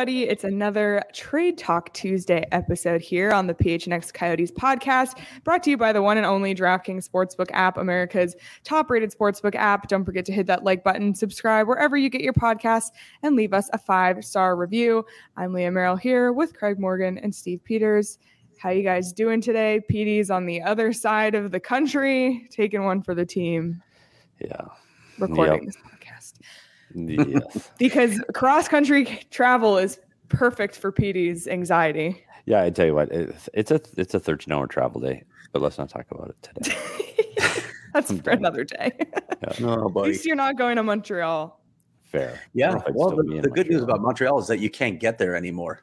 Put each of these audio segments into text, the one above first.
Everybody. It's another Trade Talk Tuesday episode here on the PHNX Coyotes podcast, brought to you by the one and only DraftKings Sportsbook app, America's top rated sportsbook app. Don't forget to hit that like button, subscribe wherever you get your podcasts, and leave us a five star review. I'm Leah Merrill here with Craig Morgan and Steve Peters. How you guys doing today? PD's on the other side of the country, taking one for the team. Yeah. Recording Yep. This podcast Yes. because cross country travel is perfect for PD's anxiety. yeah, I tell you what, it's, it's a it's a 13 hour travel day, but let's not talk about it today. That's I'm for done. another day. No, At least you're not going to Montreal. Fair. Yeah. Well, the, the good news about Montreal is that you can't get there anymore.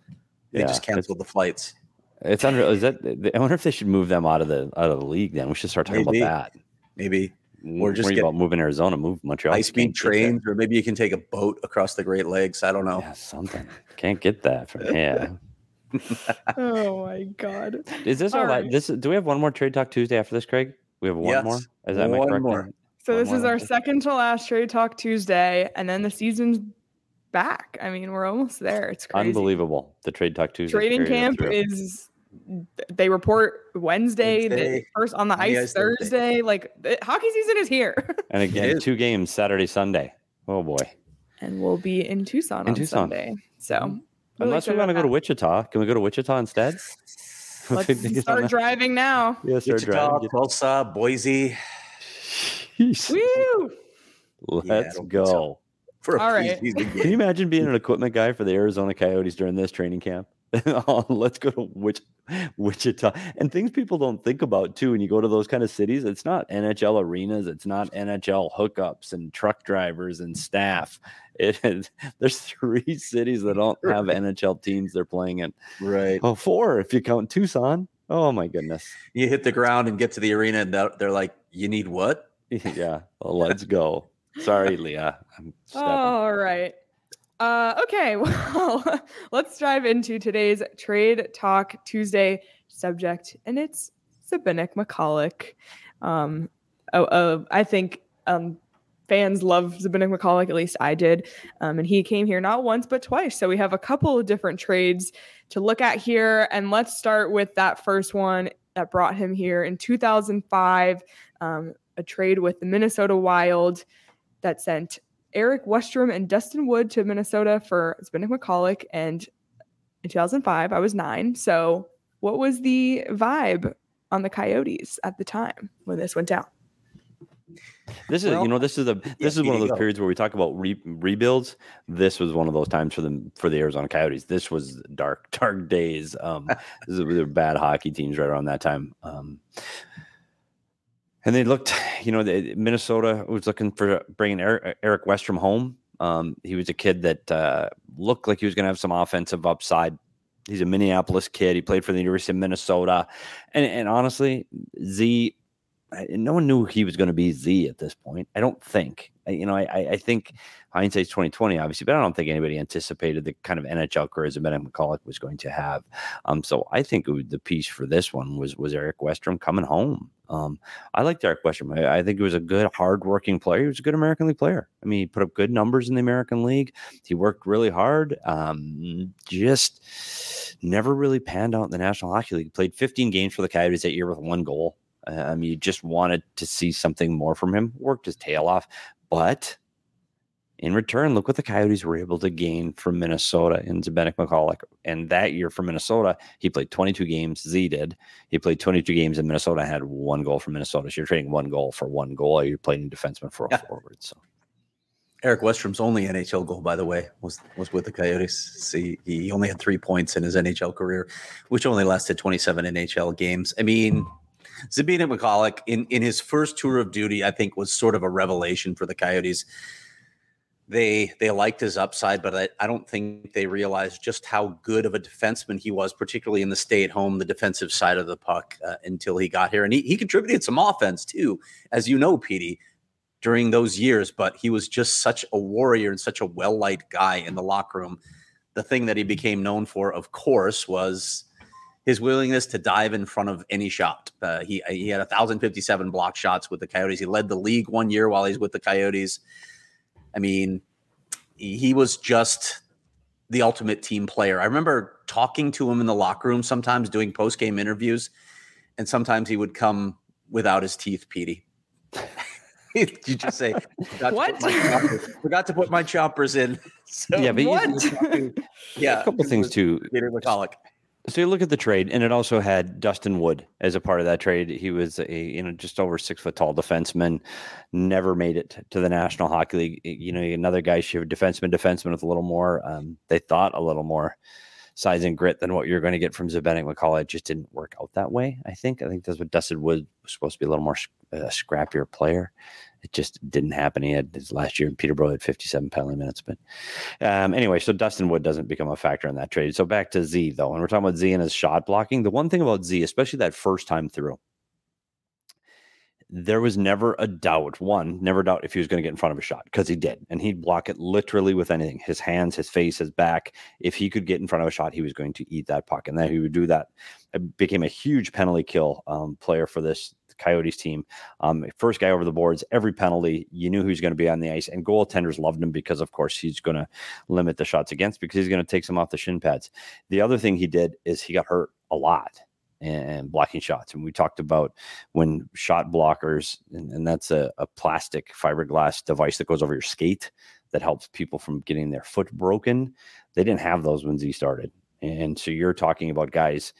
They Yeah, just canceled the flights. It's under. Is that? I wonder if they should move them out of the out of the league. Then we should start talking Maybe. about that. Maybe Or just just get about moving Arizona, move Montreal. high Can't speed trains, or maybe you can take a boat across the Great Lakes. I don't know. Yeah, something. Can't get that from yeah. Oh my god. Is this All our this? Do we have one more trade talk Tuesday after this, Craig? We have one Yes. more. Is that my One correct? more. So One this more is our second to last trade talk Tuesday, and then the season's back. I mean, we're almost there. It's crazy. Unbelievable. The trade talk Tuesday. Trading camp through. is they report Wednesday, the Wednesday. first on the On the ice ice Thursday. Thursday. Like the hockey season is here. and again two games Saturday, Sunday. Oh boy. and we'll be in Tucson In on Tucson. Sunday. So mm-hmm. really Unless we excited want to go to Wichita, can we go to Wichita instead? that. Let's start driving now. Yeah, start Wichita, driving. Tulsa, Boise. Woo! Let's don't go. so. For a All right. Can you imagine being an equipment guy for the Arizona Coyotes during this training camp? oh, let's go to Wich- Wichita. And things people don't think about too when you go to those kind of cities, it's not NHL arenas, it's not NHL hookups and truck drivers and staff. It is, there's three cities that don't have NHL teams they're playing in. Right. Oh, four if you count Tucson. Oh my goodness. You hit the ground and get to the arena, and they're they're like, "You need what?" yeah, well, let's go. Sorry, Leah. I'm stepping. All right. Uh, okay, well, let's dive into today's Trade Talk Tuesday subject, and it's Zbynek Michalek. Um, oh, uh, I think um, fans love Zbynek Michalek, at least I did. Um, and he came here not once, but twice. So we have a couple of different trades to look at here. And let's start with that first one that brought him here in 2005, um, a trade with the Minnesota Wild that sent Eric Westrum and Dustin Wood to Minnesota for Zbynek Michalek. And in 2005, I was nine. So, what was the vibe on the Coyotes at the time when this went down? This is, Well, you know, this is the this yeah, is one of those go. periods where we talk about re- rebuilds. This was one of those times for them for the Arizona Coyotes. This was dark, dark days. Um, this is, they were bad hockey teams right around that time. Um, and they looked, you know, the, Minnesota was looking for bringing Eric, Eric Westrum home. Um, he was a kid that uh, looked like he was going to have some offensive upside. He's a Minneapolis kid. He played for the University of Minnesota, and and honestly, Z no one knew he was going to be Z at this point. I don't think. You know, I, I think hindsight's twenty twenty, obviously, but I don't think anybody anticipated the kind of NHL career that Bennett Michalek was going to have. Um, so I think the piece for this one was was Eric Westrum coming home. Um, I like Eric Westrum. I, I think he was a good, hardworking player. He was a good American League player. I mean, he put up good numbers in the American League. He worked really hard. Um, just never really panned out in the National Hockey League. Played 15 games for the Coyotes that year with one goal. Um, you just wanted to see something more from him. Worked his tail off, but in return, look what the Coyotes were able to gain from Minnesota in Zbynek Michalek. And that year for Minnesota, he played 22 games. Z did. He played 22 games in Minnesota and had one goal from Minnesota. So you're trading one goal for one goal. You're playing defenseman for a yeah. forward. So Eric Westrum's only NHL goal, by the way, was was with the Coyotes. See, he only had three points in his NHL career, which only lasted 27 NHL games. I mean, hmm. Zbynek Michalek in in his first tour of duty, I think, was sort of a revelation for the Coyotes they they liked his upside, but I, I don't think they realized just how good of a defenseman he was, particularly in the stay at home, the defensive side of the puck uh, until he got here. And he, he contributed some offense too, as you know, Petey, during those years. But he was just such a warrior and such a well liked guy in the locker room. The thing that he became known for, of course, was his willingness to dive in front of any shot. Uh, he he had 1,057 block shots with the Coyotes. He led the league one year while he's with the Coyotes. I mean, he was just the ultimate team player. I remember talking to him in the locker room sometimes doing post game interviews, and sometimes he would come without his teeth, Petey. you just say, forgot what? To forgot to put my choppers in. So, yeah, but what? yeah, a couple things too. Peter Michalek. So you look at the trade, and it also had Dustin Wood as a part of that trade. He was a you know just over six foot tall defenseman, never made it to the National Hockey League. You know, another guy, should she defenseman, defenseman with a little more. Um, they thought a little more size and grit than what you're going to get from Zbynek Michalek. It just didn't work out that way. I think. I think that's what Dustin Wood was supposed to be a little more uh, scrappier player it just didn't happen. He had his last year in Peterborough had 57 penalty minutes. But um, anyway, so Dustin Wood doesn't become a factor in that trade. So back to Z though, and we're talking about Z and his shot blocking. The one thing about Z, especially that first time through, there was never a doubt. One, never doubt if he was going to get in front of a shot because he did, and he'd block it literally with anything: his hands, his face, his back. If he could get in front of a shot, he was going to eat that puck, and then he would do that. It became a huge penalty kill um, player for this Coyotes team. Um, first guy over the boards, every penalty, you knew was going to be on the ice, and goaltenders loved him because, of course, he's going to limit the shots against because he's going to take some off the shin pads. The other thing he did is he got hurt a lot and blocking shots. And we talked about when shot blockers, and, and that's a, a, plastic fiberglass device that goes over your skate that helps people from getting their foot broken. They didn't have those when Z started. And so you're talking about guys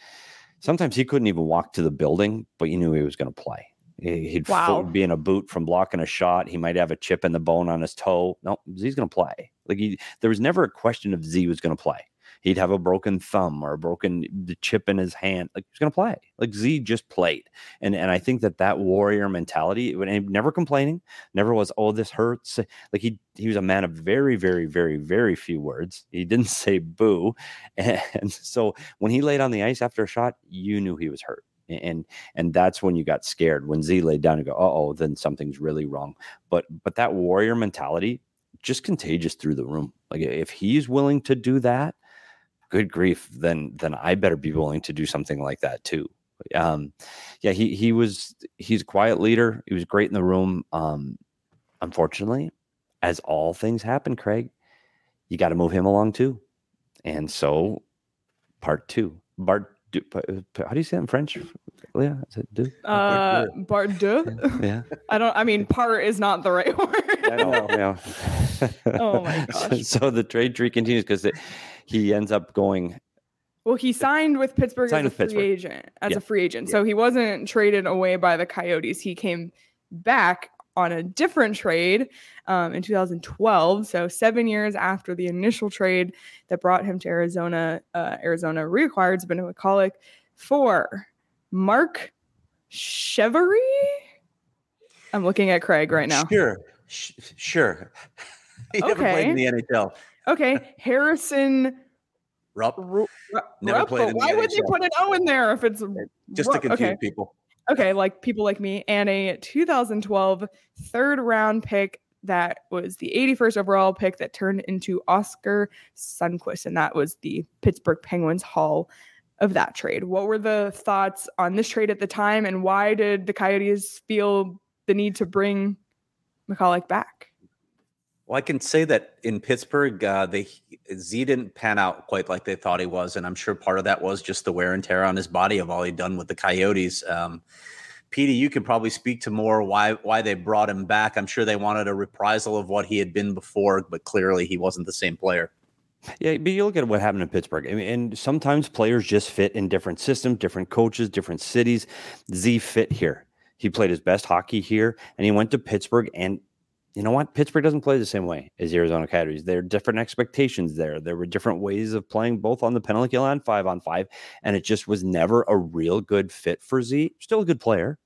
Sometimes he couldn't even walk to the building, but you knew he was going to play. He'd wow. be in a boot from blocking a shot. He might have a chip in the bone on his toe. No, Z's going to play. Like he, there was never a question of Z was going to play he'd have a broken thumb or a broken the chip in his hand. Like he's going to play. Like Z just played, and and I think that that warrior mentality, never complaining, never was oh this hurts. Like he he was a man of very very very very few words. He didn't say boo, and so when he laid on the ice after a shot, you knew he was hurt and and that's when you got scared when Z laid down and go, oh, then something's really wrong. But but that warrior mentality just contagious through the room. Like if he's willing to do that, good grief, then then I better be willing to do something like that too. Um, yeah, he he was he's a quiet leader. He was great in the room. Um, unfortunately, as all things happen, Craig, you got to move him along too. And so, part two, Bart. How do you say it in French? Yeah, is it do? Uh, deux. Yeah. I don't. I mean, part is not the right word. I know. Yeah. oh my gosh. So, so the trade tree continues because he ends up going. Well, he signed with Pittsburgh signed as a free Pittsburgh. agent. As yeah. a free agent, yeah. so he wasn't traded away by the Coyotes. He came back on a different trade um, in 2012. So seven years after the initial trade that brought him to Arizona, uh, Arizona reacquired Zbynek McCulloch for Marc Cheverie. I'm looking at Craig right now. Sure, Sh- sure. he okay. never played in the NHL. Okay, Harrison. Rupp. Ru- Never Rupp, played. why would you put an O in there if it's just Rupp? to confuse okay. people? Okay, like people like me, and a 2012 third round pick that was the 81st overall pick that turned into Oscar Sundqvist, and that was the Pittsburgh Penguins haul of that trade. What were the thoughts on this trade at the time, and why did the Coyotes feel the need to bring Michalek back? Well, I can say that in Pittsburgh, uh, Z didn't pan out quite like they thought he was, and I'm sure part of that was just the wear and tear on his body of all he'd done with the Coyotes. Um, Petey, you can probably speak to more why why they brought him back. I'm sure they wanted a reprisal of what he had been before, but clearly he wasn't the same player. Yeah, but you look at what happened in Pittsburgh, I mean, and sometimes players just fit in different systems, different coaches, different cities. Z fit here. He played his best hockey here, and he went to Pittsburgh. And you know what? Pittsburgh doesn't play the same way as Arizona Coyotes. There are different expectations there. There were different ways of playing, both on the penalty kill and five on five, and it just was never a real good fit for Z. Still a good player,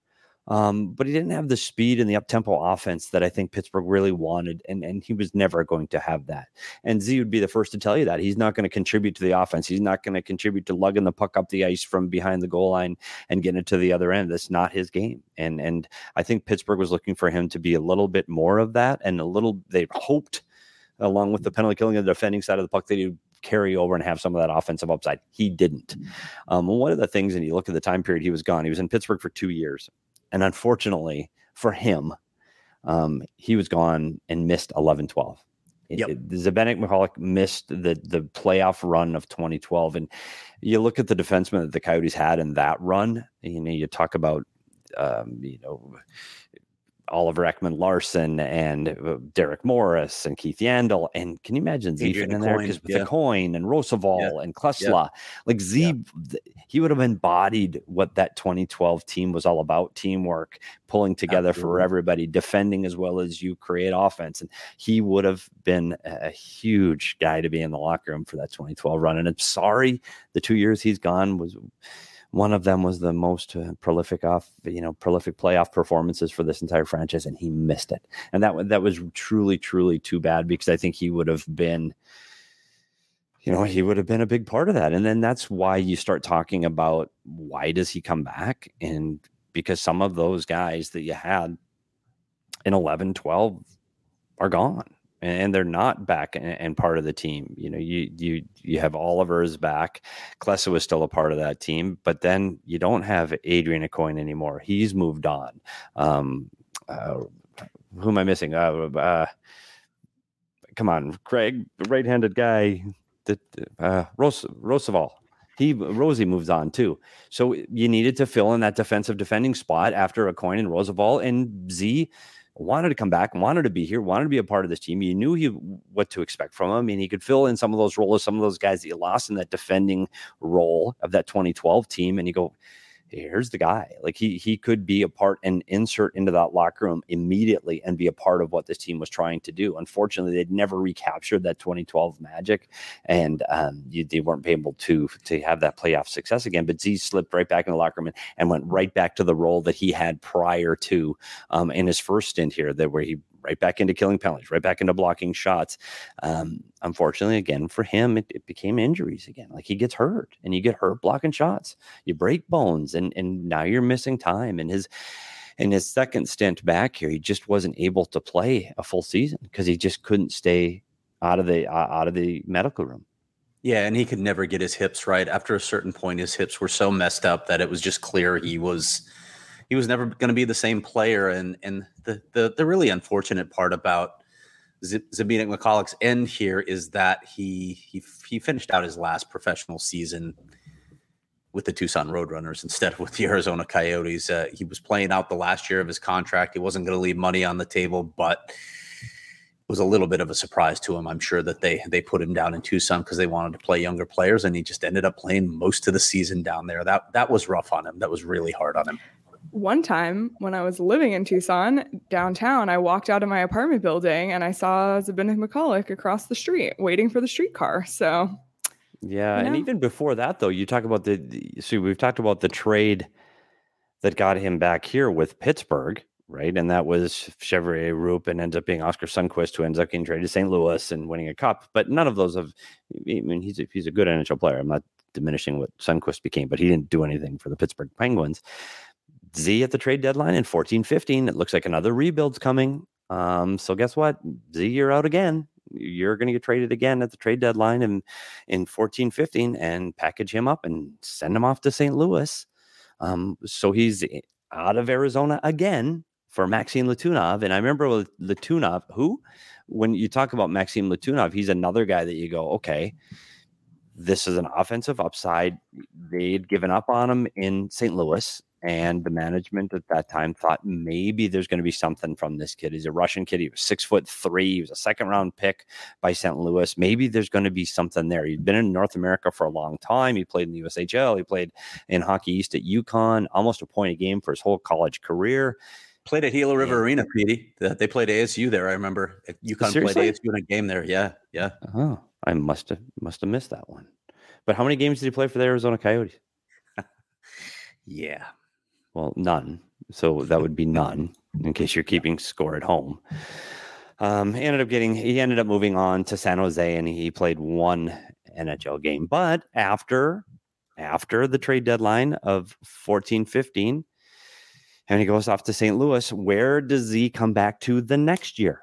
um, but he didn't have the speed and the up tempo offense that I think Pittsburgh really wanted. And, and he was never going to have that. And Z would be the first to tell you that. He's not going to contribute to the offense. He's not going to contribute to lugging the puck up the ice from behind the goal line and getting it to the other end. That's not his game. And, and I think Pittsburgh was looking for him to be a little bit more of that and a little, they hoped along with the penalty killing and the defending side of the puck that he carry over and have some of that offensive upside. He didn't. Um, one of the things, and you look at the time period he was gone, he was in Pittsburgh for two years. And unfortunately for him, um, he was gone and missed 11 12. Yep. Michalek missed the the playoff run of 2012, and you look at the defenseman that the Coyotes had in that run. You know, you talk about um, you know Oliver Ekman-Larsson and uh, Derek Morris and Keith Yandle. And can you imagine Z in there? Because with yeah. the coin and Rozsival yeah. and Klesla, yeah. like Z, he would have embodied what that 2012 team was all about teamwork, pulling together Absolutely. for everybody, defending as well as you create offense. And he would have been a huge guy to be in the locker room for that 2012 run. And I'm sorry the two years he's gone was one of them was the most uh, prolific off, you know, prolific playoff performances for this entire franchise, and he missed it. And that that was truly, truly too bad because I think he would have been, you know, he would have been a big part of that. And then that's why you start talking about why does he come back? And because some of those guys that you had in 11, 12 are gone and they're not back and part of the team. You know, you you you have Oliver's back. Klesla was still a part of that team, but then you don't have Adrian Aucoin anymore. He's moved on. Um, uh, who am I missing? Uh, uh, come on, Craig, right-handed guy. That uh, Ros- Rozsival. He Rosie moves on too. So you needed to fill in that defensive defending spot after Aucoin and Rozsival and Z wanted to come back, wanted to be here, wanted to be a part of this team. You knew he what to expect from him. Mean, he could fill in some of those roles, some of those guys that you lost in that defending role of that 2012 team, and you go, here's the guy. Like he he could be a part and insert into that locker room immediately and be a part of what this team was trying to do. Unfortunately, they'd never recaptured that 2012 magic, and um, you, they weren't able to to have that playoff success again. But Z slipped right back in the locker room and, and went right back to the role that he had prior to um, in his first stint here, that where he right back into killing penalties, right back into blocking shots. Um, unfortunately, again, for him, it, it, became injuries again. Like he gets hurt and you get hurt blocking shots, you break bones, and and now you're missing time. And his in his second stint back here, he just wasn't able to play a full season because he just couldn't stay out of the uh, out of the medical room. Yeah, and he could never get his hips right. After a certain point, his hips were so messed up that it was just clear he was he was never going to be the same player. And and the the, the really unfortunate part about Z- Zbynek Michalek's end here is that he he he finished out his last professional season with the Tucson Roadrunners instead of with the Arizona Coyotes. Uh, he was playing out the last year of his contract. He wasn't going to leave money on the table, but it was a little bit of a surprise to him. I'm sure that they they put him down in Tucson because they wanted to play younger players, and he just ended up playing most of the season down there. That that was rough on him. That was really hard on him one time when I was living in Tucson downtown, I walked out of my apartment building and I saw Zbynek Michalek across the street waiting for the streetcar. So, yeah. You know. And even before that, though, you talk about the, the see, we've talked about the trade that got him back here with Pittsburgh, right? And that was Cheverie Roop and ends up being Oscar Sundqvist, who ends up getting traded to St. Louis and winning a cup. But none of those have, I mean, he's a, he's a good NHL player. I'm not diminishing what Sundqvist became, but he didn't do anything for the Pittsburgh Penguins Z at the trade deadline in fourteen fifteen. It looks like another rebuild's coming. Um, so guess what? Z, you're out again. You're going to get traded again at the trade deadline in, in 14 15 and package him up and send him off to St. Louis. Um, so he's out of Arizona again for Maxime Letunov. And I remember with Letunov, who, when you talk about Maxime Letunov, he's another guy that you go, okay, this is an offensive upside. They'd given up on him in St. Louis, and the management at that time thought maybe there's going to be something from this kid. He's a Russian kid. He was six foot three. He was a second round pick by St. Louis. Maybe there's going to be something there. He'd been in North America for a long time. He played in the USHL. He played in Hockey East at UConn, almost a point a game for his whole college career. Played at Gila River yeah. Arena, Petey. They played ASU there. I remember UConn Seriously? played ASU in a game there. Yeah, yeah. Oh, I must have must have missed that one. But how many games did he play for the Arizona Coyotes? yeah. Well, none. So that would be none in case you're keeping score at home. Um, he ended up getting, he ended up moving on to San Jose and he played one NHL game. But after, after the trade deadline of 14 15, and he goes off to St. Louis, where does he come back to the next year?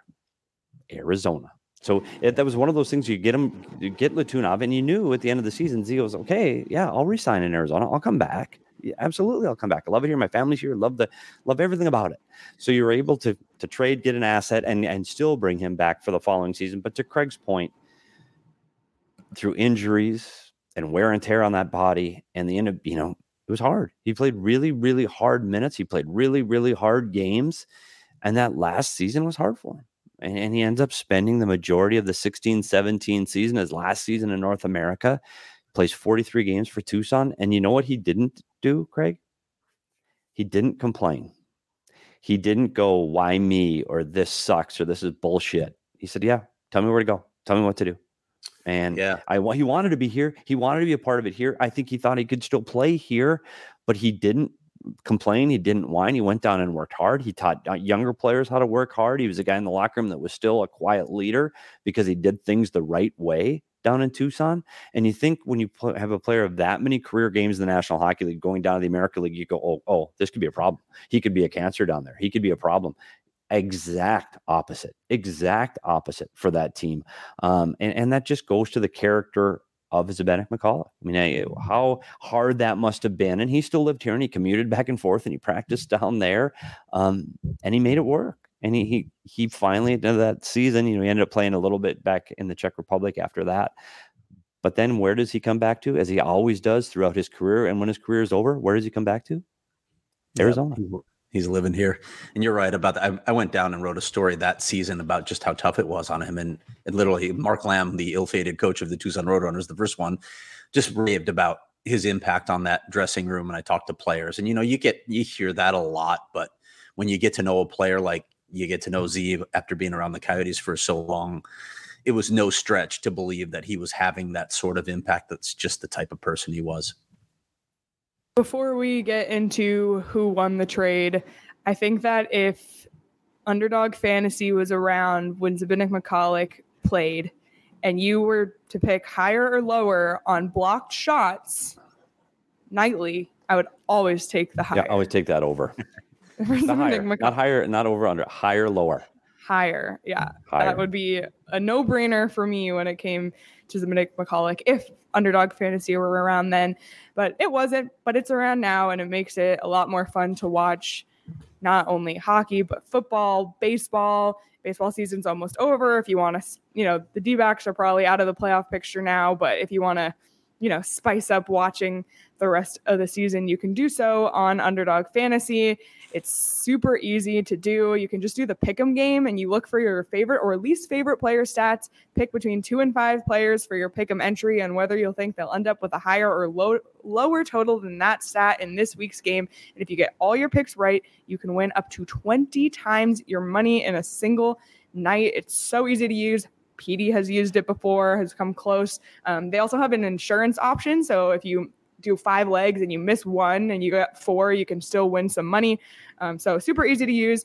Arizona. So it, that was one of those things you get him, you get Letunov, and you knew at the end of the season, Z goes, okay, yeah, I'll resign in Arizona. I'll come back. Absolutely, I'll come back. I love it here. My family's here. Love the love everything about it. So you're able to to trade, get an asset, and and still bring him back for the following season. But to Craig's point, through injuries and wear and tear on that body, and the end of you know it was hard. He played really, really hard minutes. He played really, really hard games, and that last season was hard for him and, and he ends up spending the majority of the 16 17 season, his last season in North America, plays 43 games for Tucson. And you know what he didn't do, Craig? He didn't complain. He didn't go, why me? Or this sucks, or this is bullshit. He said, yeah, tell me where to go. Tell me what to do. And yeah, I he wanted to be here. He wanted to be a part of it here. I think he thought he could still play here, but he didn't complain. He didn't whine. He went down and worked hard. He taught uh, younger players how to work hard. He was a guy in the locker room that was still a quiet leader because he did things the right way down in Tucson. And you think when you have a player of that many career games in the National Hockey League going down to the American League, you go, oh, oh, this could be a problem. He could be a cancer down there. He could be a problem. Exact opposite, exact opposite for that team. Um, and, and that just goes to the character of Zbynek Michalek. I mean, I, how hard that must have been. And he still lived here and he commuted back and forth and he practiced down there um, and he made it work. And he, he, he finally, at that season, you know, he ended up playing a little bit back in the Czech Republic after that. But then where does he come back to? As he always does throughout his career. And when his career is over, where does he come back to? Arizona. He's living here. And you're right about that. I, I, went down and wrote a story that season about just how tough it was on him. And, and literally, Mark Lamb, the ill-fated coach of the Tucson Roadrunners, the first one, just raved about his impact on that dressing room. And I talked to players, and you know, you get you hear that a lot, but when you get to know a player like you get to know Z after being around the Coyotes for so long, it was no stretch to believe that he was having that sort of impact. That's just the type of person he was. Before we get into who won the trade, I think that if Underdog Fantasy was around when Zbynek Michalek played, and you were to pick higher or lower on blocked shots nightly, I would always take the higher. Yeah, I always take that over. not higher, not higher, not over under, higher, lower. Higher, yeah, mm, higher. that would be a no-brainer for me when it came to the Zbynek Michalek. If underdog fantasy were around then, but it wasn't. But it's around now, and it makes it a lot more fun to watch not only hockey but football, baseball. Baseball season's almost over. If you want to, you know, the D backs are probably out of the playoff picture now, but if you want to you know, spice up watching the rest of the season, you can do so on Underdog Fantasy. It's super easy to do. You can just do the pick'em game and you look for your favorite or least favorite player stats, pick between two and five players for your pick'em entry, and whether you'll think they'll end up with a higher or low, lower total than that stat in this week's game. And if you get all your picks right, you can win up to 20 times your money in a single night. It's so easy to use. PD has used it before, has come close. Um, they also have an insurance option. So if you do five legs and you miss one and you got four, you can still win some money. Um, so super easy to use.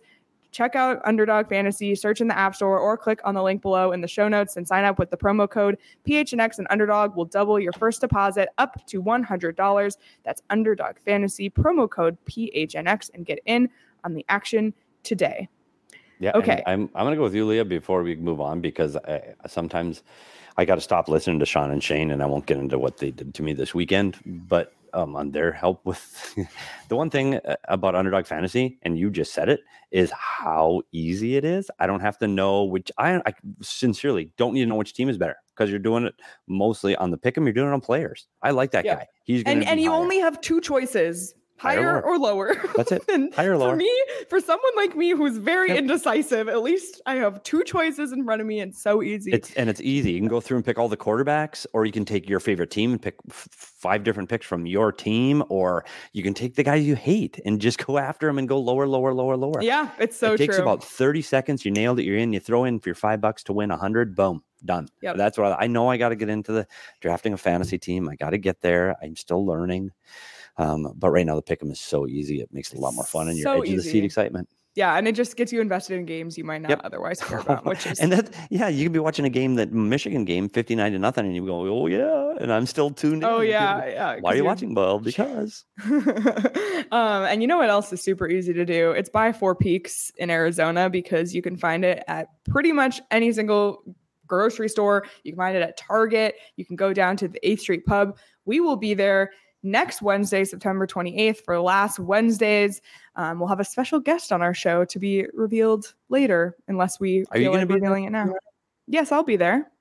check out Underdog Fantasy, search in the App Store, or click on the link below in the show notes and sign up with the promo code PHNX and Underdog will double your first deposit up to $100. That's Underdog Fantasy, promo code PHNX, and get in on the action today. Yeah. Okay. I'm I'm gonna go with you, Leah, before we move on because I, sometimes I got to stop listening to Sean and Shane, and I won't get into what they did to me this weekend, but um, on their help with the one thing uh, about Underdog Fantasy, and you just said it, is how easy it is. I don't have to know which. I, I sincerely don't need to know which team is better because you're doing it mostly on the pick 'em. You're doing it on players. I like that Yeah. guy. He's gonna And and be you higher. only have two choices. Higher Higher, or lower. That's it. and Higher or lower. For me, for someone like me who's very Yep. indecisive, at least I have two choices in front of me and so easy. It's and it's easy. You can go through and pick all the quarterbacks, or you can take your favorite team and pick f- five different picks from your team, or you can take the guys you hate and just go after them and go lower, lower, lower, lower. yeah, it's so true. it takes true. about thirty seconds. You nailed it. You're in. You throw in for your five bucks to win a hundred. Boom, done. Yep. That's what I, I know. I got to get into the drafting a fantasy team. I got to get there. I'm still learning. Um, but right now the pick 'em is so easy. It makes it a lot more fun, and you're So edge of the seat excitement. yeah, and it just gets you invested in games you might not Yep. otherwise care about, which is and that yeah, you can be watching a game that Michigan game, fifty nine to nothing, and you go, oh yeah, and I'm still tuned in. oh You yeah, yeah. Why are you you're- watching? Well, because um, and you know what else is super easy to do? It's buy Four Peaks in Arizona because you can find it at pretty much any single grocery store. You can find it at Target. You can go down to the 8th Street Pub. We will be there next Wednesday, September 28th, for last Wednesdays. Um, we'll have a special guest on our show to be revealed later, unless we Are you feel gonna like be there? revealing it now. Yes, I'll be there.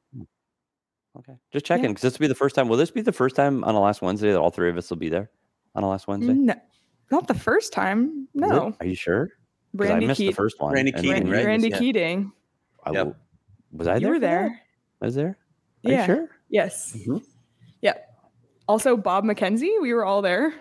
okay, just checking because this will be the first time. Will this be the first time on a last Wednesday that all three of us will be there on a last Wednesday? No, not the first time. No, are you sure? 'Cause Randy I missed the first one. Randy Keating, then- right? Randy Yeah. Keating. I Yep. Was I You there? were there. I was there. Are Yeah. you sure? Yes. Mhm. Yep. Also, Bob McKenzie, we were all there.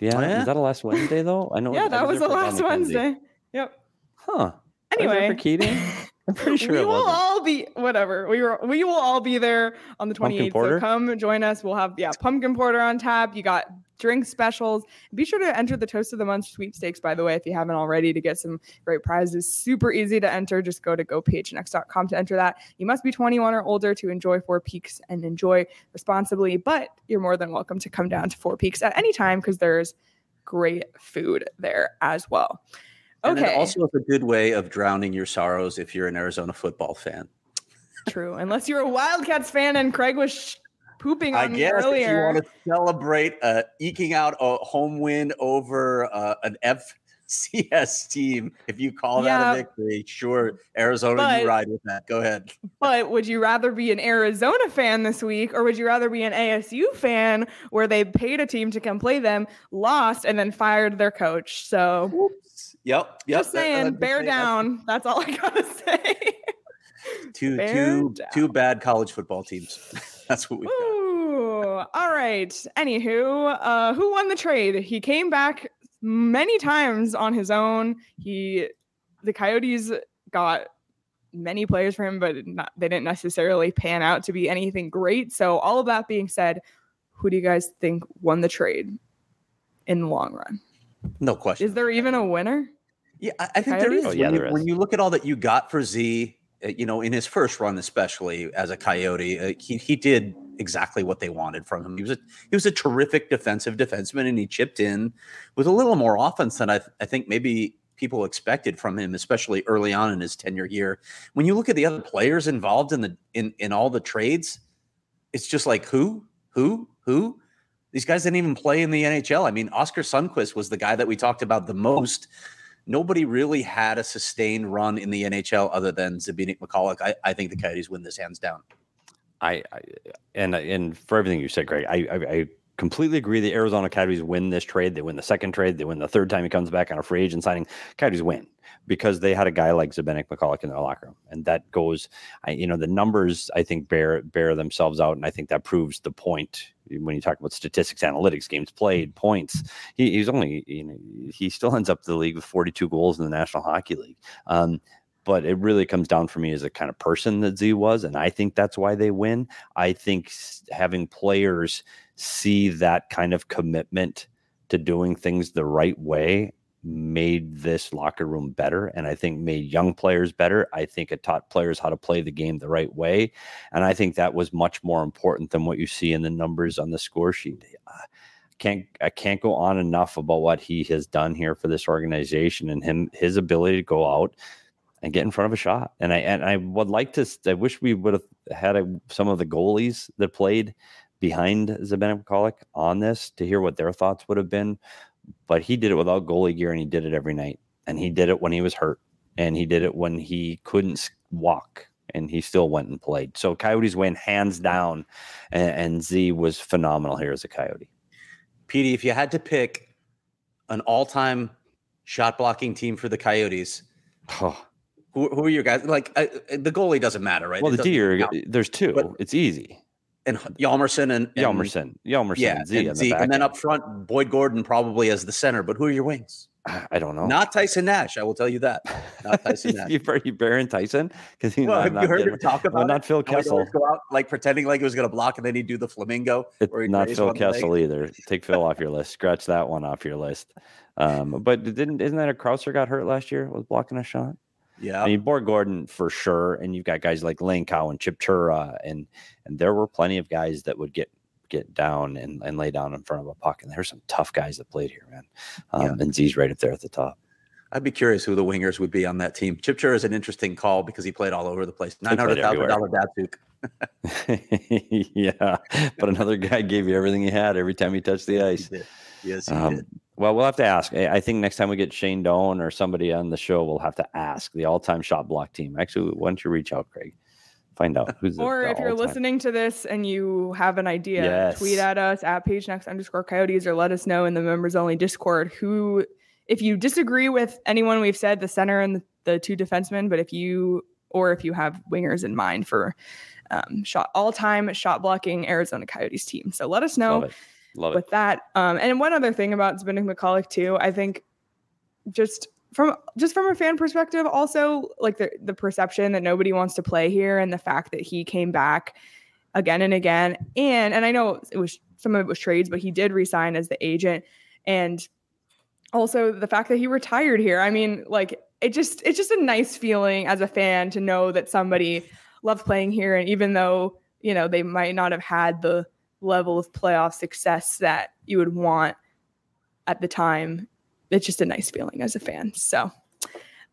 Yeah. Oh, yeah? Was that a last Wednesday though? I know. yeah, I that was there the last Wednesday. Yep. Huh. I was there Anyway, for Keating. I'm pretty sure we will wasn't. all be whatever. We were we will all be there on the 28th. So come join us. We'll have yeah, pumpkin porter on tap. You got drink specials. Be sure to enter the Toast of the Month sweepstakes, by the way, if you haven't already, to get some great prizes. Super easy to enter. Just go to gophnx.com to enter that. You must be 21 or older to enjoy Four Peaks and enjoy responsibly, but you're more than welcome to come down to Four Peaks at any time because there's great food there as well. And Okay. also is a good way of drowning your sorrows if you're an Arizona football fan. True. Unless you're a Wildcats fan and Craig was sh- pooping I on me guess if you want to celebrate uh, eking out a home win over uh, an FCS team, if you call that a victory, sure, Arizona, But- you ride with that. Go ahead. But would you rather be an Arizona fan this week or would you rather be an ASU fan where they paid a team to come play them, lost, and then fired their coach? So Yep. Yep. just saying, bear down. That's all I gotta say. Two, bear two, down. two bad college football teams. That's what we got. Ooh, all right. Anywho, uh, who won the trade? He came back many times on his own. He, the Coyotes got many players for him, but not, they didn't necessarily pan out to be anything great. So, all of that being said, who do you guys think won the trade in the long run? No question. Is there even a winner? Yeah, I, I think there Coyotes? is. Oh, yeah, when, there you, when is. you look at all that you got for Z, uh, you know, in his first run, especially as a Coyote, uh, he he did exactly what they wanted from him. He was a he was a terrific defensive defenseman, and he chipped in with a little more offense than I th- I think maybe people expected from him, especially early on in his tenure here. When you look at the other players involved in the in in all the trades, it's just like who who who. These guys didn't even play in the NHL. I mean, Oscar Sundqvist was the guy that we talked about the most nobody really had a sustained run in the NHL other than Zbynek Michalek. I, I think the Coyotes win this hands down. I, I and and for everything you said, Greg, I, I I completely agree. The Arizona Coyotes win this trade. They win the second trade. They win the third time he comes back on a free agent signing. Coyotes win because they had a guy like Zbynek Michalek in their locker room, and that goes. I, you know, the numbers I think bear bear themselves out, and I think that proves the point when you talk about statistics, analytics, games played, points. He, he's only you know he still ends up the league with 42 goals in the National Hockey League. Um, but it really comes down for me as a kind of person that Z was, and I think that's why they win. I think having players see that kind of commitment to doing things the right way made this locker room better and I think made young players better. I think it taught players how to play the game the right way. And I think that was much more important than what you see in the numbers on the score sheet. I can't I can't go on enough about what he has done here for this organization and him his ability to go out and get in front of a shot. And I and I would like to I wish we would have had a, some of the goalies that played behind Michalek on this to hear what their thoughts would have been but he did it without goalie gear and he did it every night. And he did it when he was hurt and he did it when he couldn't walk and he still went and played. So Coyotes win hands down, and, and, Z was phenomenal here as a Coyote. Petey, if you had to pick an all-time shot blocking team for the Coyotes, oh. who, who, are your guys? Like uh, the goalie doesn't matter, right? Well, the D, there's two. But, it's easy and Hjalmarsson and, and Hjalmarsson, Hjalmarsson, yeah, and, Z, and, the and then up front, Boyd Gordon probably as the center. But who are your wings? I don't know. Not Tyson Nash. I will tell you that. Not Tyson Nash. you you Baron Tyson because he. Well, have you heard him talk about well, not Phil Kessel? Go out like pretending like he was going to block and then he'd do the flamingo. It's not Phil Kessel either. Take Phil off your list. Scratch that one off your list. Um, but didn't isn't that a Crouser got hurt last year? Was blocking a shot? Yeah. I mean, Boyd Gordon for sure. And you've got guys like Langkow and Chip. And and there were plenty of guys that would get get down and, and lay down in front of a puck. And there's some tough guys that played here, man. Um, yeah. And Z's right up there at the top. I'd be curious who the wingers would be on that team. Chipchura is an interesting call because he played all over the place. Nine hundred thousand dollar Datsyuk. yeah, but another guy gave you everything he had every time he touched the ice. He yes, he um, did. Well, we'll have to ask. I think next time we get Shane Doan or somebody on the show, we'll have to ask the all-time shot block team. Actually, why don't you reach out, Craig? Find out who's. or if you're listening to this and you have an idea, yes. tweet at us at PHNX underscore Coyotes or let us know in the members only Discord who, if you disagree with anyone we've said, the center and the, the two defensemen, but if you or if you have wingers in mind for um, shot all-time shot blocking Arizona Coyotes team, so let us know Love with it. that. Um, and one other thing about Zbynek Michalek too, I think just from just from a fan perspective, also like the the perception that nobody wants to play here and the fact that he came back again and again. And and I know it was some of it was trades, but he did resign as the agent. And also the fact that he retired here. I mean, like it just it's just a nice feeling as a fan to know that somebody loved playing here. And even though, you know, they might not have had the level of playoff success that you would want at the time. It's just a nice feeling as a fan. So,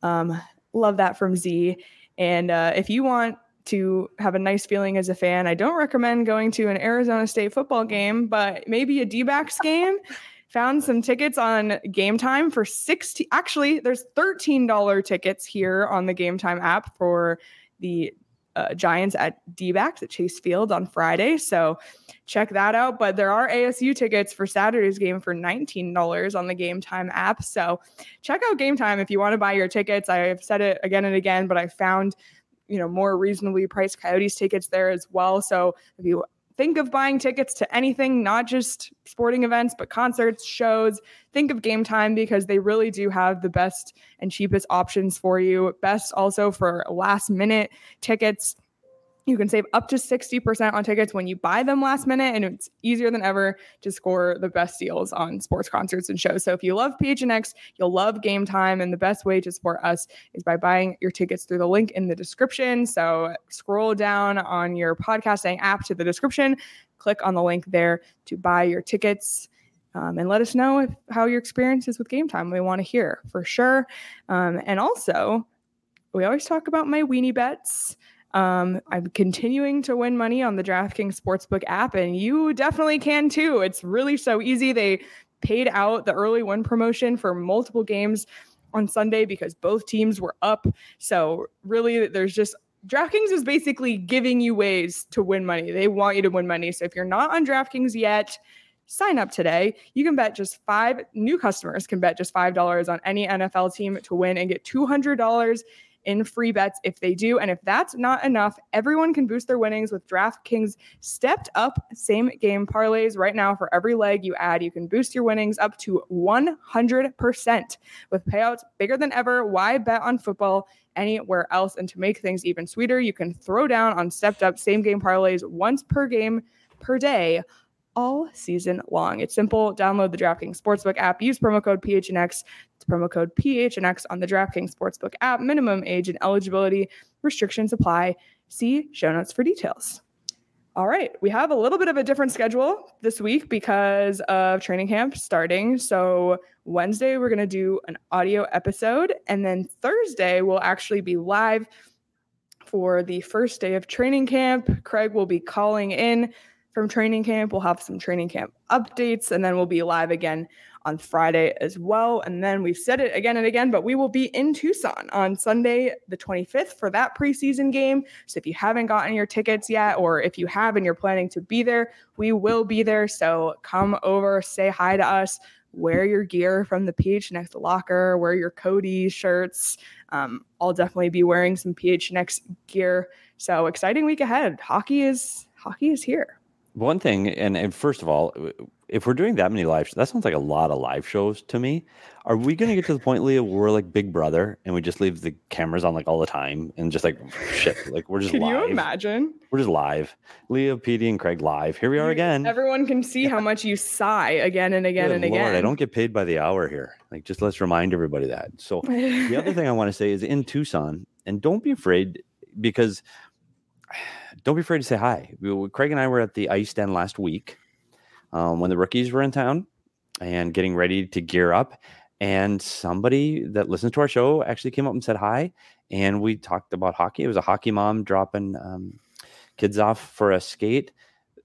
um, love that from Z. And uh, if you want to have a nice feeling as a fan, I don't recommend going to an Arizona State football game, but maybe a D backs game. Found some tickets on Game Time for 60. Actually, there's $13 tickets here on the Game Time app for the uh, Giants at D backs at Chase Field on Friday. So check that out. But there are ASU tickets for Saturday's game for $19 on the Game Time app. So check out Game Time if you want to buy your tickets. I've said it again and again, but I found you know more reasonably priced coyotes tickets there as well so if you think of buying tickets to anything, not just sporting events, but concerts, shows, think of game time because they really do have the best and cheapest options for you. Best also for last minute tickets. You can save up to 60% on tickets when you buy them last minute, and it's easier than ever to score the best deals on sports concerts and shows. So if you love PHNX, you'll love game time, and the best way to support us is by buying your tickets through the link in the description. So scroll down on your podcasting app to the description, click on the link there to buy your tickets. Um, and let us know if, how your experience is with game time. We want to hear for sure. Um, and also, we always talk about my weenie bets. Um, I'm continuing to win money on the DraftKings Sportsbook app, and you definitely can too. It's really so easy. They paid out the early win promotion for multiple games on Sunday because both teams were up. So, really, there's just DraftKings is basically giving you ways to win money. They want you to win money. So, if you're not on DraftKings yet, sign up today. You can bet just five new customers can bet just $5 on any NFL team to win and get $200 in free bets if they do. And if that's not enough, everyone can boost their winnings with DraftKings stepped up same game parlays. Right now, for every leg you add, you can boost your winnings up to 100% with payouts bigger than ever. Why bet on football? Anywhere else. And to make things even sweeter, you can throw down on stepped up same game parlays once per game per day all season long. It's simple. Download the DraftKings Sportsbook app. Use promo code PHNX. It's promo code PHNX on the DraftKings Sportsbook app. Minimum age and eligibility restrictions apply. See show notes for details. All right, we have a little bit of a different schedule this week because of training camp starting. So, Wednesday, we're going to do an audio episode, and then Thursday, we'll actually be live for the first day of training camp. Craig will be calling in from training camp. We'll have some training camp updates, and then we'll be live again on Friday as well. And then we've said it again and again, but we will be in Tucson on Sunday, the 25th, for that preseason game. So if you haven't gotten your tickets yet, or if you have and you're planning to be there, we will be there. So come over, say hi to us, wear your gear from the PHNX locker, wear your Cody shirts. Um, I'll definitely be wearing some PHNX gear. So exciting week ahead. Hockey is hockey is here. One thing, and, and first of all, uh, if we're doing that many live, shows, that sounds like a lot of live shows to me. Are we going to get to the point, Leah, where we're like Big Brother and we just leave the cameras on like all the time and just like shit, like we're just Can live. you imagine? We're just live. Leah, Petey, and Craig live. Here we are again. Everyone can see how much you sigh again and again Good and Lord, again. I don't get paid by the hour here. Like, just let's remind everybody that. So the other thing I want to say is in Tucson, and don't be afraid because don't be afraid to say hi. We- Craig and I were at the Ice Den last week um, when the rookies were in town and getting ready to gear up. And somebody that listens to our show actually came up and said hi. And we talked about hockey. It was a hockey mom dropping um, kids off for a skate.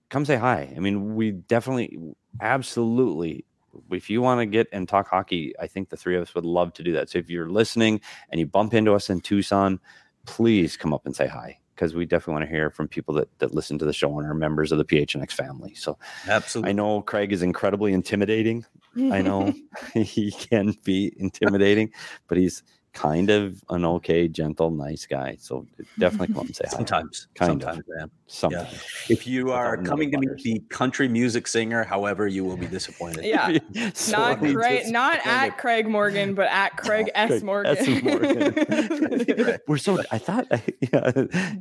Come say hi. I mean, we definitely, absolutely if you want to get and talk hockey, I think the three of us would love to do that. So if you're listening and you bump into us in Tucson, please come up and say hi because we definitely want to hear from people that, that listen to the show and are members of the PHNX family. So Absolutely. I know Craig is incredibly intimidating. I know he can be intimidating, but he's kind of an okay, gentle, nice guy. So definitely come up and say hi. Sometimes, Kind of. sometimes I am. Sometimes. If you are coming to meet the country music singer, however, you will be disappointed. Yeah. not Craig, not at Craig Morgan, but at Craig S. Craig Morgan. S. Morgan. We're so. I thought. Yeah,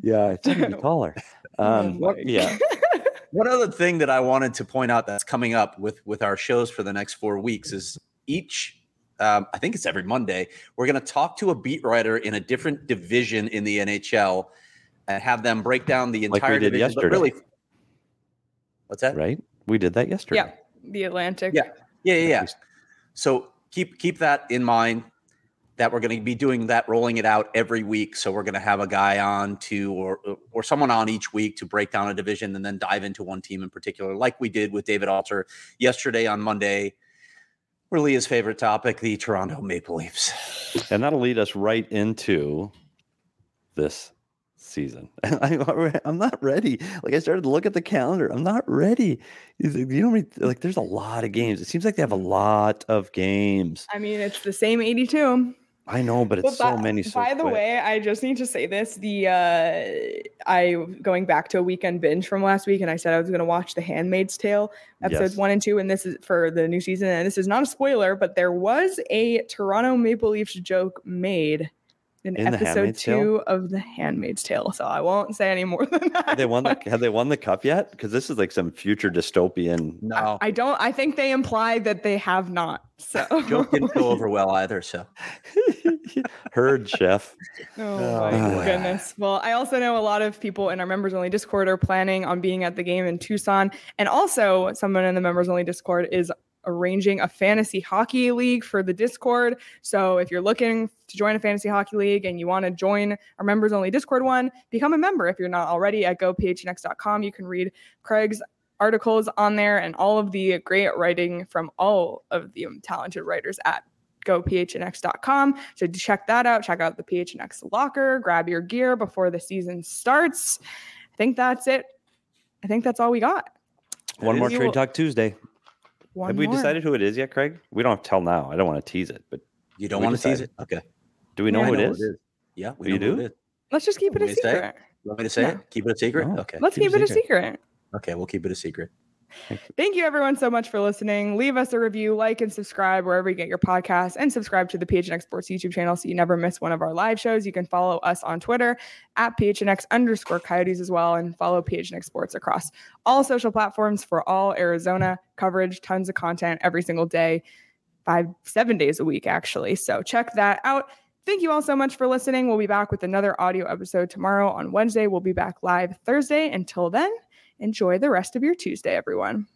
yeah. I thought he'd be taller. Um, my yeah. One other thing that I wanted to point out that's coming up with with our shows for the next four weeks is each. Um, I think it's every Monday. We're going to talk to a beat writer in a different division in the NHL and have them break down the Like we entire did division. but yesterday. really, what's that? Right. We did that yesterday. yeah, the Atlantic. Yeah. Yeah, yeah, yeah. So keep keep that in mind that we're going to be doing that, rolling it out every week. So we're going to have a guy on to or or someone on each week to break down a division and then dive into one team in particular, like we did with David Alter yesterday on Monday. Really, his favorite topic: the Toronto Maple Leafs. And that'll lead us right into this season. I, I'm not ready. Like I started to look at the calendar. I'm not ready. You know, what I mean? like there's a lot of games. It seems like they have a lot of games. I mean, it's the same 82. I know, but it's But so by, many. So by the quick. way, I just need to say this: the uh, I going back to a weekend binge from last week, and I said I was going to watch The Handmaid's Tale episodes Yes. one and two, and this is for the new season. And this is not a spoiler, but there was a Toronto Maple Leafs joke made in, In The episode Handmaid's Tale? two of The Handmaid's Tale. So I won't say any more than that. have they won the have they won the cup yet? Because this is like some future dystopian. No, I don't. I think they imply that they have not. So joke didn't go over well either. So Heard, chef. Oh Oh, my boy. goodness. Well, I also know a lot of people in our members only Discord are planning on being at the game in Tucson. And also, someone in the members only Discord is arranging a fantasy hockey league for the Discord. So if you're looking to join a fantasy hockey league and you want to join our members only Discord one, become a member if you're not already at gophnx.com. You can read Craig's articles on there and all of the great writing from all of the talented writers at gophnx.com. So check that out. Check out the PHNX locker. Grab your gear before the season starts. I think that's it. I think that's all we got. One more trade will- talk Tuesday. One have we more. decided who it is yet, Craig? We don't have to tell now. I don't want to tease it, but you don't want to tease it? Okay. do we know Yeah, who I it know is? Yeah, we You know who do? it is. Let's just keep it a me it? secret. You want me to say No. it? Keep it a secret? No. Okay. Let's Keep it keep it a secret. secret. Okay, we'll keep it a secret. Thank you, everyone, so much for listening. Leave us a review, like, and subscribe wherever you get your podcasts, and subscribe to the PHNX Sports YouTube channel so you never miss one of our live shows. You can follow us on Twitter at PHNX underscore Coyotes as well, and follow PHNX Sports across all social platforms for all Arizona coverage, tons of content every single day, five, seven days a week, actually. So check that out. Thank you all so much for listening. We'll be back with another audio episode tomorrow on Wednesday. We'll be back live Thursday. Until then, enjoy the rest of your Tuesday, everyone.